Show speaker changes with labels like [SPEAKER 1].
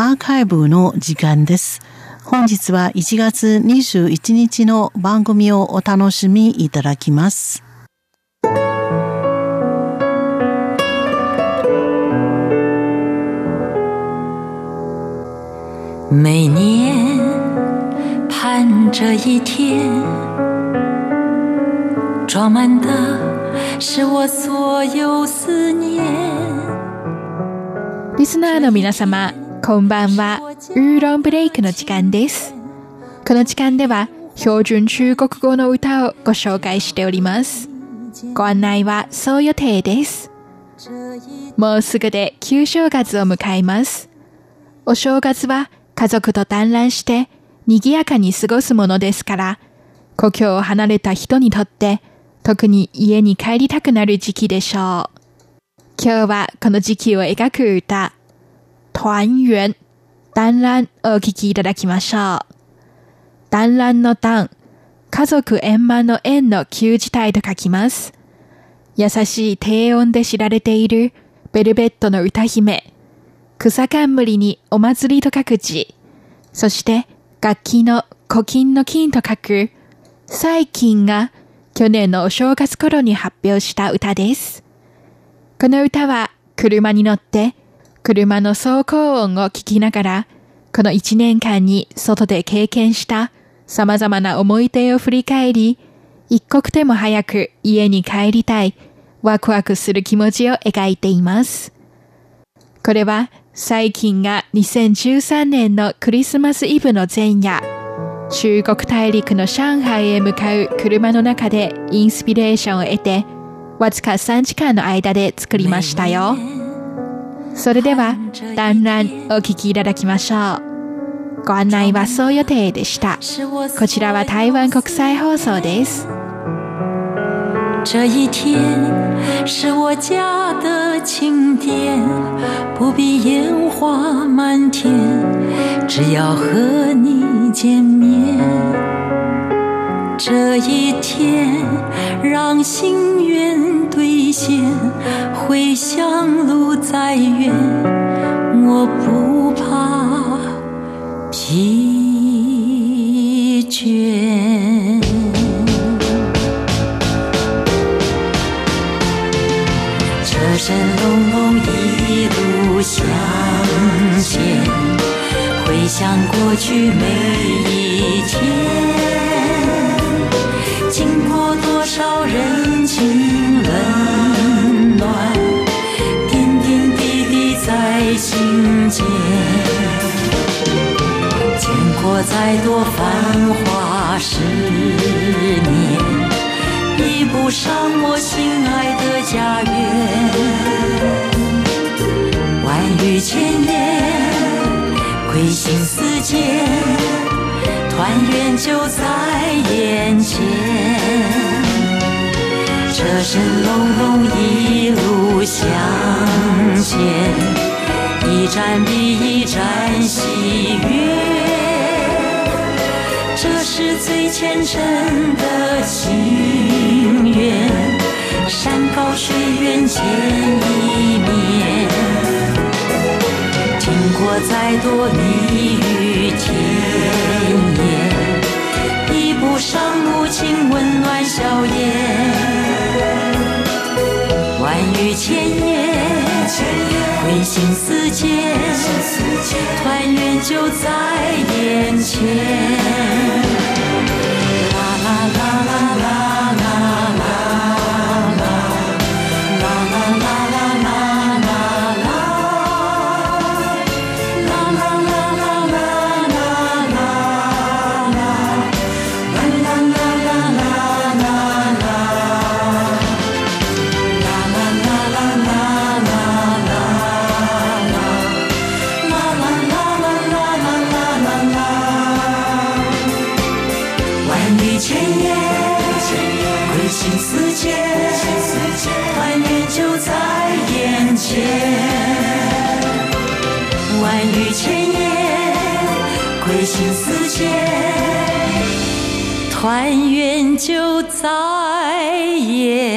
[SPEAKER 1] アーカイブの時間です。本日は1月21日の番組をお楽しみいただきます。
[SPEAKER 2] 每年盼着一天，装满的是我所有思念。
[SPEAKER 3] リスナーの皆様、こんばんは。ウーロンブレイクの時間です。この時間では、標準中国語の歌をご紹介しております。ご案内はそう予定です。もうすぐで旧正月を迎えます。お正月は家族と団らんして賑やかに過ごすものですから、故郷を離れた人にとって特に家に帰りたくなる時期でしょう。今日はこの時期を描く歌、团圆、団らんお聴きいただきましょう。団らんの団、家族円満の円の旧字体と書きます。優しい低音で知られているベルベットの歌姫、草冠にお祭りと書く字、そして楽器の古今の金と書く、最近が去年のお正月頃に発表した歌です。この歌は車に乗って車の走行音を聞きながらこの一年間に外で経験した様々な思い出を振り返り一刻でも早く家に帰りたいワクワクする気持ちを描いています。これは最近が2013年のクリスマスイブの前夜、中国大陸の上海へ向かう車の中でインスピレーションを得てわずか3時間の間で作りましたよ。それでは、団らんお聞きいただきましょう。ご案内はそう予定でした。こちらは台湾国際放送です。
[SPEAKER 2] 这一天是我家的庆典，不必烟花满天，只要和你见面。这一天，让心愿兑现，回乡路再远，我不怕疲倦。车声隆隆，一路向前，回想过去每一天。经过多少人情冷暖，点点滴滴在心间。见过再多繁华十年，比不上我心爱的家园。万语千言，归心似箭。团圆就在眼前，车声隆隆，一路向前，一站比一站喜悦，这是最虔诚的心愿，山高水远见一面，经过再多蜜语甜言。比不上母亲温暖笑颜，心似箭，团圆就在眼前。千言，归心似箭，怀念就在眼前。万语千言，归心似箭，团圆就在眼。